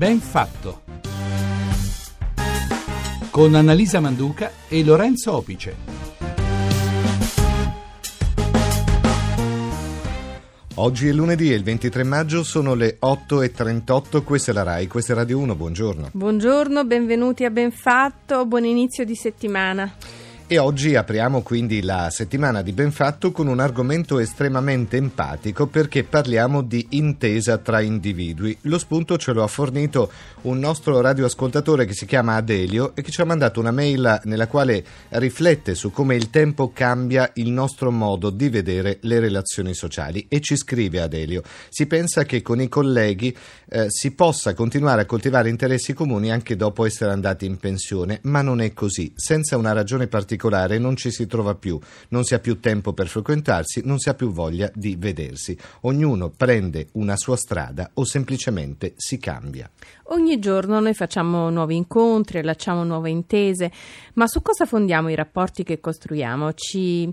Ben fatto. Con Annalisa Manduca e Lorenzo Opice. Oggi è lunedì e il 23 maggio sono le 8.38, questa è la RAI, questa è Radio 1, buongiorno. Buongiorno, benvenuti a Benfatto, buon inizio di settimana. E oggi apriamo quindi la settimana di Benfatto con un argomento estremamente empatico perché parliamo di intesa tra individui. Lo spunto ce lo ha fornito un nostro radioascoltatore che si chiama Adelio e che ci ha mandato una mail nella quale riflette su come il tempo cambia il nostro modo di vedere le relazioni sociali e ci scrive Adelio. Si pensa che con i colleghi eh, si possa continuare a coltivare interessi comuni anche dopo essere andati in pensione, ma non è così. Senza una ragione particolare particolare non ci si trova più, non si ha più tempo per frequentarsi, non si ha più voglia di vedersi. Ognuno prende una sua strada o semplicemente si cambia. Ogni giorno noi facciamo nuovi incontri, allacciamo nuove intese, ma su cosa fondiamo i rapporti che costruiamo? Ci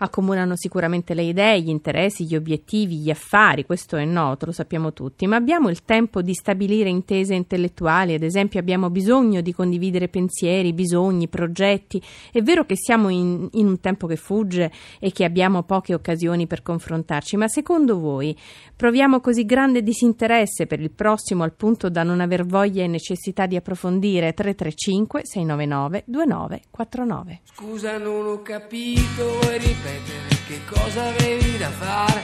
accomunano sicuramente le idee, gli interessi, gli obiettivi, gli affari, questo è noto, lo sappiamo tutti, ma abbiamo il tempo di stabilire intese intellettuali, ad esempio abbiamo bisogno di condividere pensieri, bisogni, progetti. È vero che siamo in, in un tempo che fugge e che abbiamo poche occasioni per confrontarci, ma secondo voi proviamo così grande disinteresse per il prossimo al punto da non aver voglia e necessità di approfondire 335 699 2949. Scusa, non ho capito, vuoi ripetere che cosa avevi da fare?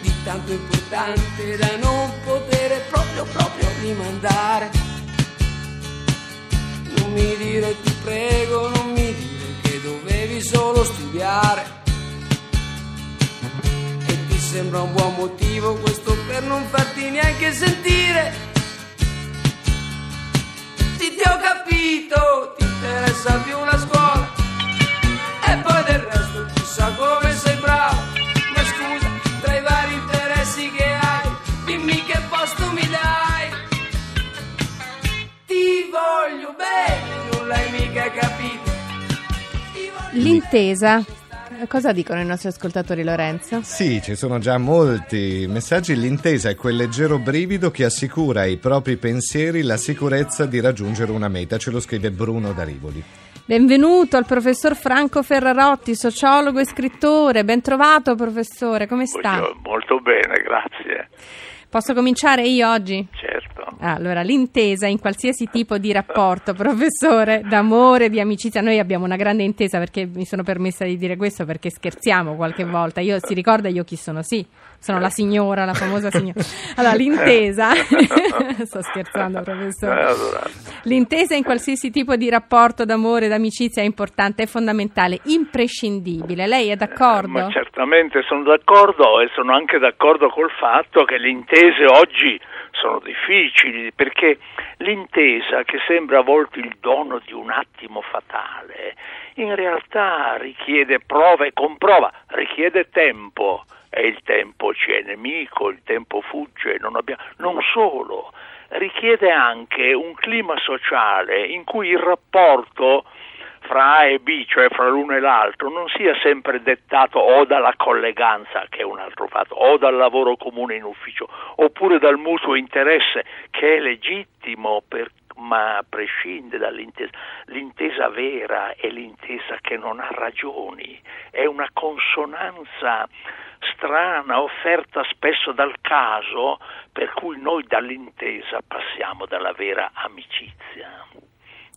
Di tanto importante da non poter proprio, proprio rimandare. Non mi dire, ti prego, non mi dire che dovevi solo studiare sembra un buon motivo questo per non farti neanche sentire. Sì, ti ho capito, ti interessa più la scuola e poi del resto chissà come sei bravo. Ma scusa, tra i vari interessi che hai, dimmi che posto mi dai. Ti voglio bene, non l'hai mica capito. L'intesa Cosa dicono i nostri ascoltatori, Lorenzo? Sì, ci sono già molti messaggi. L'intesa è quel leggero brivido che assicura ai propri pensieri la sicurezza di raggiungere una meta. Ce lo scrive Bruno da Rivoli. Benvenuto al professor Franco Ferrarotti, sociologo e scrittore. Ben trovato, professore. Come sta? Molto bene, grazie. Posso cominciare io oggi? Certo. Allora, l'intesa in qualsiasi tipo di rapporto, professore, d'amore, di amicizia, noi abbiamo una grande intesa perché mi sono permessa di dire questo perché scherziamo qualche volta. Io si ricorda io chi sono? Sì, sono la signora, la famosa signora. Allora, l'intesa, sto scherzando, professore. L'intesa in qualsiasi tipo di rapporto d'amore, d'amicizia è importante, è fondamentale, imprescindibile. Lei è d'accordo? Ma certamente sono d'accordo e sono anche d'accordo col fatto che le intese oggi sono difficili perché l'intesa che sembra a volte il dono di un attimo fatale in realtà richiede prova e comprova, richiede tempo e il tempo ci è nemico, il tempo fugge, non, abbiamo, non solo, richiede anche un clima sociale in cui il rapporto fra A e B, cioè fra l'uno e l'altro, non sia sempre dettato o dalla colleganza, che è un altro fatto, o dal lavoro comune in ufficio, oppure dal mutuo interesse, che è legittimo per, ma prescinde dall'intesa. L'intesa vera è l'intesa che non ha ragioni, è una consonanza strana offerta spesso dal caso per cui noi dall'intesa passiamo dalla vera amicizia.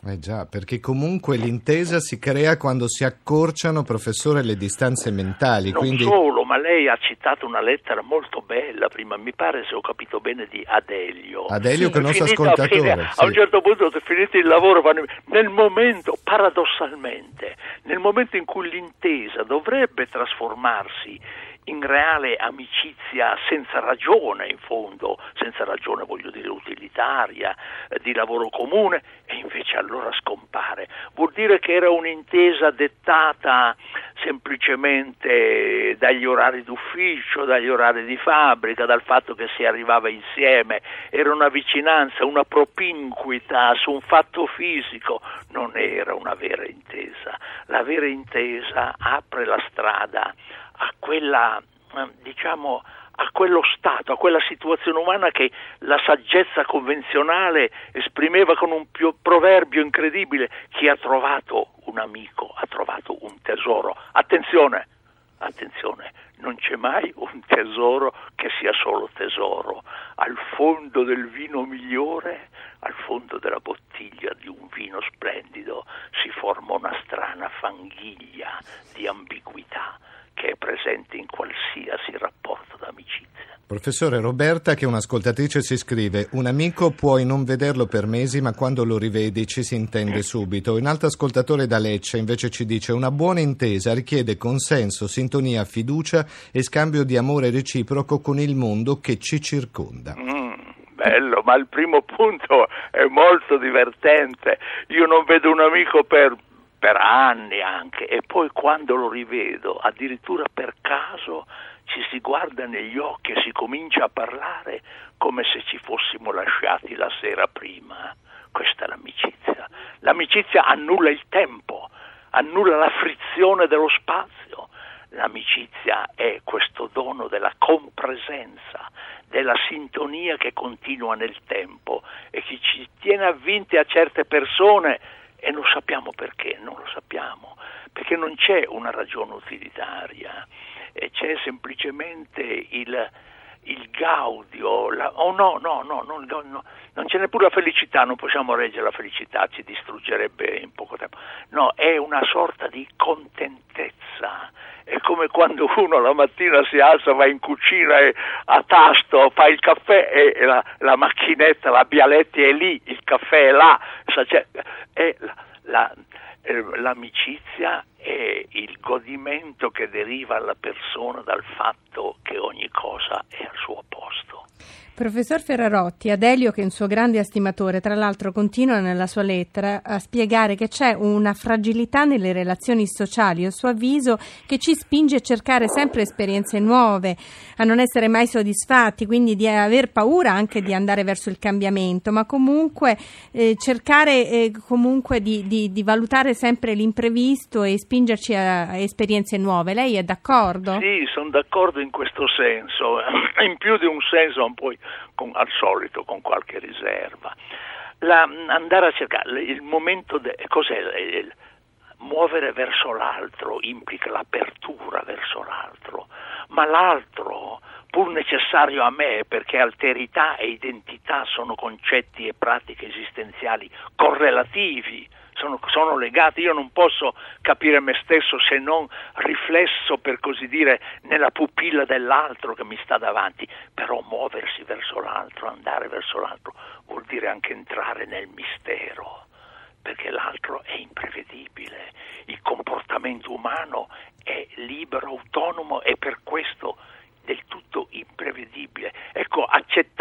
Eh già, perché comunque l'intesa si crea quando si accorciano, professore, le distanze mentali. Non quindi... solo, ma lei ha citato una lettera molto bella prima, mi pare se ho capito bene, di Adelio. Adelio che è nostro ascoltatore. Fine, sì. A un certo punto, se finite il lavoro, nel momento, paradossalmente, nel momento in cui l'intesa dovrebbe trasformarsi in reale amicizia senza ragione in fondo, senza ragione voglio dire utilitaria, eh, di lavoro comune, e invece allora scompare. Vuol dire che era un'intesa dettata semplicemente dagli orari d'ufficio, dagli orari di fabbrica, dal fatto che si arrivava insieme, era una vicinanza, una propinquita su un fatto fisico, non era una vera intesa. La vera intesa apre la strada a quella, diciamo, a quello stato, a quella situazione umana che la saggezza convenzionale esprimeva con un proverbio incredibile. Chi ha trovato un amico ha trovato un tesoro. Attenzione, attenzione, non c'è mai un tesoro che sia solo tesoro. Al fondo del vino migliore, al fondo della bottiglia di un vino splendido, si forma una strana fanghiglia di ambiguità che è presente in qualsiasi rapporto d'amicizia. Professore Roberta, che un'ascoltatrice si scrive, un amico puoi non vederlo per mesi, ma quando lo rivedi ci si intende subito. Un altro ascoltatore da Lecce invece ci dice, una buona intesa richiede consenso, sintonia, fiducia e scambio di amore reciproco con il mondo che ci circonda. Mm, bello, ma il primo punto è molto divertente. Io non vedo un amico per per anni anche, e poi quando lo rivedo, addirittura per caso, ci si guarda negli occhi e si comincia a parlare come se ci fossimo lasciati la sera prima. Questa è l'amicizia. L'amicizia annulla il tempo, annulla la frizione dello spazio. L'amicizia è questo dono della compresenza, della sintonia che continua nel tempo e che ci tiene avvinti a certe persone e non sappiamo perché, non lo sappiamo, perché non c'è una ragione utilitaria, c'è semplicemente il, il gaudio, la, oh no, no, no, no, no, non c'è neppure la felicità, non possiamo reggere la felicità, ci distruggerebbe in poco tempo. No, è una sorta di contentezza. È come quando uno la mattina si alza, va in cucina e a tasto fa il caffè e la, la macchinetta, la Bialetti è lì, il caffè è là. È la, la, l'amicizia è il godimento che deriva alla persona dal fatto che ogni cosa è al suo posto. Professor Ferrarotti, Adelio, che è un suo grande estimatore, tra l'altro continua nella sua lettera a spiegare che c'è una fragilità nelle relazioni sociali, a suo avviso, che ci spinge a cercare sempre esperienze nuove, a non essere mai soddisfatti, quindi di aver paura anche di andare verso il cambiamento, ma comunque eh, cercare eh, comunque di, di, di, valutare sempre l'imprevisto e spingerci a, a esperienze nuove. Lei è d'accordo? Sì, sono d'accordo in questo senso, in più di un senso poi con, al solito con qualche riserva. La, andare a cercare il momento, de, cos'è il, muovere verso l'altro implica l'apertura verso l'altro, ma l'altro, pur necessario a me, perché alterità e identità sono concetti e pratiche esistenziali correlativi, sono, sono legati, io non posso capire me stesso se non riflesso, per così dire, nella pupilla dell'altro che mi sta davanti, però muoversi verso l'altro, andare verso l'altro, vuol dire anche entrare nel mistero, perché l'altro è imprevedibile, il comportamento umano è libero, autonomo e per questo del tutto imprevedibile. Ecco,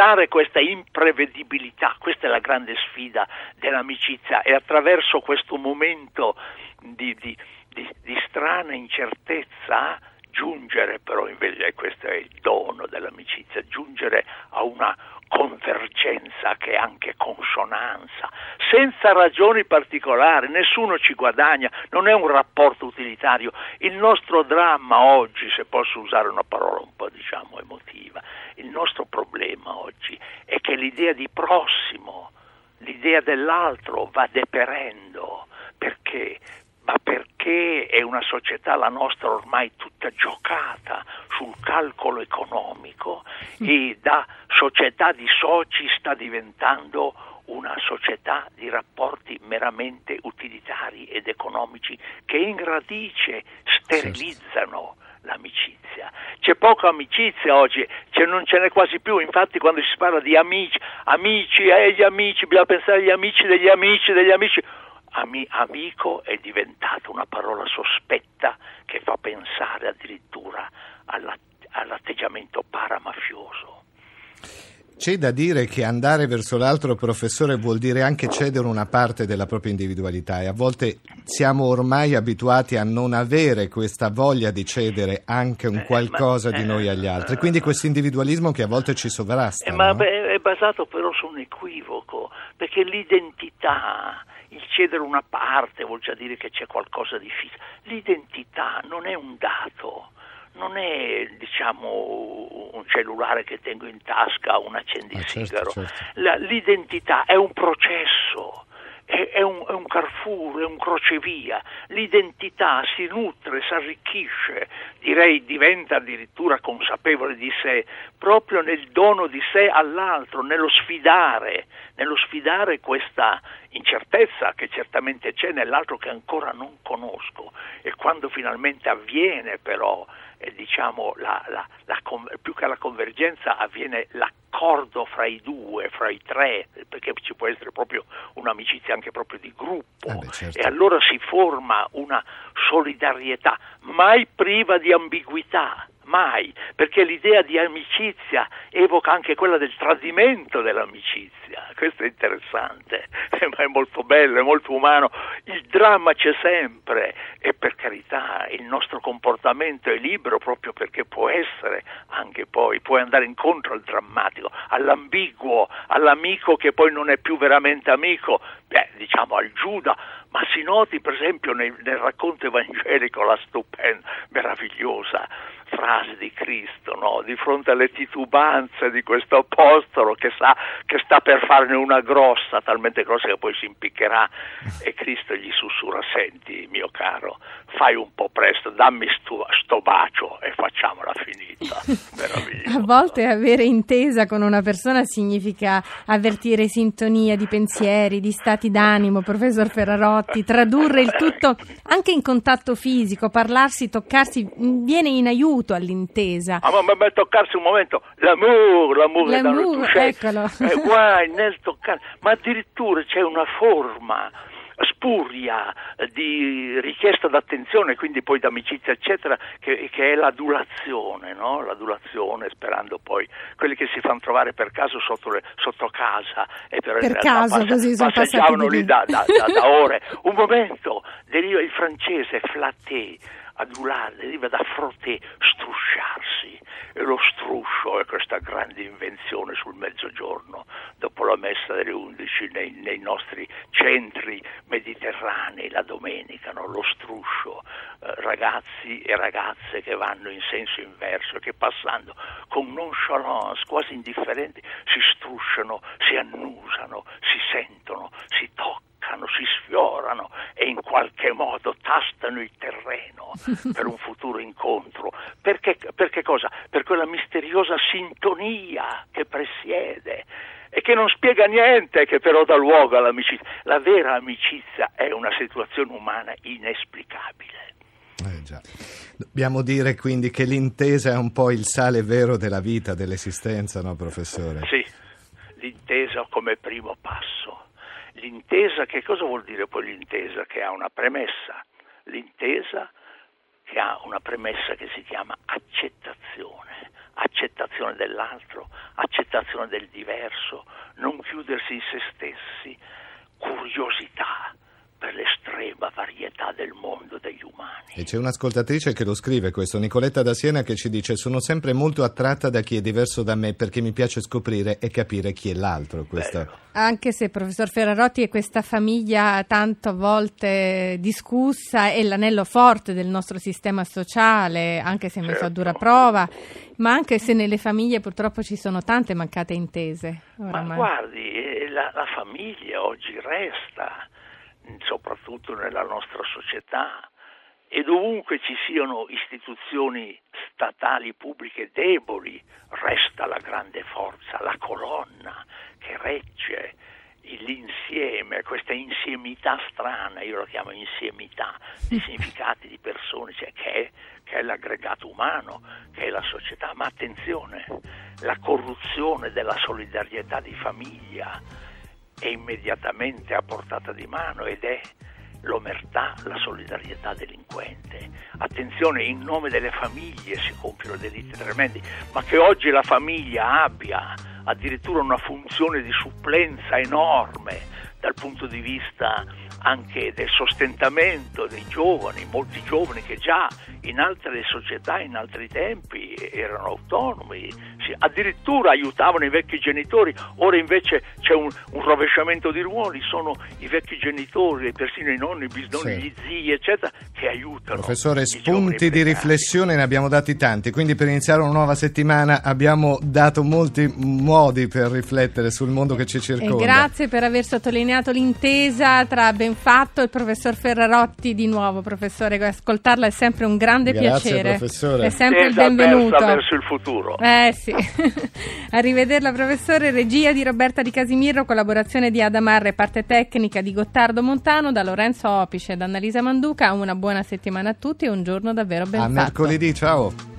accettare questa imprevedibilità, questa è la grande sfida dell'amicizia e attraverso questo momento di, di, di, di strana incertezza giungere però invece, questo è il dono dell'amicizia, giungere a una convergenza che è anche consonanza, senza ragioni particolari, nessuno ci guadagna, non è un rapporto utilitario. Il nostro dramma oggi, se posso usare una parola un po' diciamo emotiva, il nostro problema oggi è che l'idea di prossimo, l'idea dell'altro va deperendo. Perché? ma perché è una società, la nostra, ormai tutta giocata sul calcolo economico e da società di soci sta diventando una società di rapporti meramente utilitari ed economici che in radice sterilizzano l'amicizia. C'è poca amicizia oggi, cioè non ce n'è quasi più, infatti quando si parla di amici, amici, eh, gli amici, bisogna pensare agli amici degli amici degli amici, Ami, amico è diventata una parola sospetta che fa pensare addirittura alla, all'atteggiamento paramafioso. C'è da dire che andare verso l'altro professore vuol dire anche cedere una parte della propria individualità e a volte siamo ormai abituati a non avere questa voglia di cedere anche un eh, qualcosa ma, di noi agli altri, quindi questo individualismo che a volte ci sovrasta. Eh, ma no? è basato però su un equivoco, perché l'identità il cedere una parte vuol già dire che c'è qualcosa di fisso. L'identità non è un dato, non è diciamo un cellulare che tengo in tasca, un accendisigaro. Ah, certo, certo. La- l'identità è un processo. È, è un, è un carrefour, è un crocevia, l'identità si nutre, si arricchisce, direi diventa addirittura consapevole di sé, proprio nel dono di sé all'altro, nello sfidare, nello sfidare questa incertezza che certamente c'è nell'altro che ancora non conosco e quando finalmente avviene però diciamo la, la, la più che la convergenza avviene l'accordo fra i due, fra i tre, perché ci può essere proprio un'amicizia anche proprio di gruppo Eh beh, certo. e allora si forma una solidarietà mai priva di ambiguità. Mai, perché l'idea di amicizia evoca anche quella del tradimento dell'amicizia. Questo è interessante, ma è molto bello, è molto umano. Il dramma c'è sempre e per carità il nostro comportamento è libero proprio perché può essere anche poi, può andare incontro al drammatico, all'ambiguo, all'amico che poi non è più veramente amico, beh, diciamo al Giuda, ma si noti per esempio nel, nel racconto evangelico la stupenda, meravigliosa frase di Cristo, no? di fronte alle titubanze di questo apostolo che sa che sta per farne una grossa, talmente grossa che poi si impiccherà e Cristo gli sussurra, senti mio caro, fai un po' presto, dammi sto, sto bacio e facciamola finita. A volte avere intesa con una persona significa avvertire sintonia di pensieri, di stati d'animo, professor Ferrarotti, tradurre il tutto anche in contatto fisico, parlarsi, toccarsi, viene in aiuto all'intesa. Ah, ma, ma, ma toccarsi un momento, l'amour, l'amour, è L'amour, toucher. eccolo. Eh, guai nel toccare, ma addirittura c'è una forma spuria eh, di richiesta d'attenzione, quindi poi d'amicizia, eccetera, che, che è l'adulazione, no? L'adulazione, sperando poi quelli che si fanno trovare per caso sotto, le- sotto casa e Per realtà caso, così sono passeggiavano lì da, da- da- da ore. Un momento, deriva il francese flatter, adulare, deriva da frotter, strusciarsi. E lo struscio è questa grande invenzione sul mezzogiorno, dopo la messa delle 11 nei, nei nostri centri mediterranei la domenica, no? lo struscio, eh, ragazzi e ragazze che vanno in senso inverso che passando con nonchalance, quasi indifferenti, si strusciano, si annusano, si sentono, si toccano, si sfiorano e in qualche tastano il terreno per un futuro incontro. Perché, perché cosa? Per quella misteriosa sintonia che presiede e che non spiega niente, che però dà luogo all'amicizia. La vera amicizia è una situazione umana inesplicabile. Eh, già. Dobbiamo dire quindi che l'intesa è un po' il sale vero della vita, dell'esistenza, no professore? Sì, l'intesa come primo passo. L'intesa, che cosa vuol dire poi l'intesa? Che ha una premessa. L'intesa che ha una premessa che si chiama accettazione, accettazione dell'altro, accettazione del diverso, non chiudersi in se stessi, curiosità per l'estrema varietà del mondo degli umani. E c'è un'ascoltatrice che lo scrive questo, Nicoletta da Siena, che ci dice sono sempre molto attratta da chi è diverso da me perché mi piace scoprire e capire chi è l'altro. Anche se professor Ferrarotti è questa famiglia tanto a volte discussa è l'anello forte del nostro sistema sociale, anche se messo a Certo. dura prova, ma anche se nelle famiglie purtroppo ci sono tante mancate intese. Ma oramai. guardi, eh, la, la famiglia oggi resta, soprattutto nella nostra società, e dovunque ci siano istituzioni statali pubbliche deboli, resta la grande forza, la colonna che regge l'insieme, questa insiemità strana, io la chiamo insiemità, di significati di persone, cioè che è, che è l'aggregato umano, che è la società. Ma attenzione, la corruzione della solidarietà di famiglia è immediatamente a portata di mano ed è l'omertà, la solidarietà delinquente. Attenzione, in nome delle famiglie si compiono delitti tremendi, ma che oggi la famiglia abbia addirittura una funzione di supplenza enorme dal punto di vista anche del sostentamento dei giovani, molti giovani che già in altre società, in altri tempi erano autonomi, addirittura aiutavano i vecchi genitori, ora invece c'è un, un rovesciamento di ruoli, sono i vecchi genitori, persino i nonni, i bisnonni, Sì. gli zii, eccetera, che aiutano. Professore, spunti di riflessione ne abbiamo dati tanti, quindi per iniziare una nuova settimana abbiamo dato molti modi per riflettere sul mondo che ci E circonda. grazie per aver sottolineato l'intesa tra Benfatto e il professor Ferrarotti di nuovo, professore. Ascoltarla è sempre un grande Grazie, piacere. professore. È sempre il Intesa benvenuto. verso il futuro. Eh sì. Arrivederla professore, regia di Roberta Di Casimirro, collaborazione di Adamarre, parte tecnica di Gottardo Montano, da Lorenzo Opice e da Annalisa Manduca. Una buona settimana a tutti e un giorno davvero ben A fatto. mercoledì, ciao.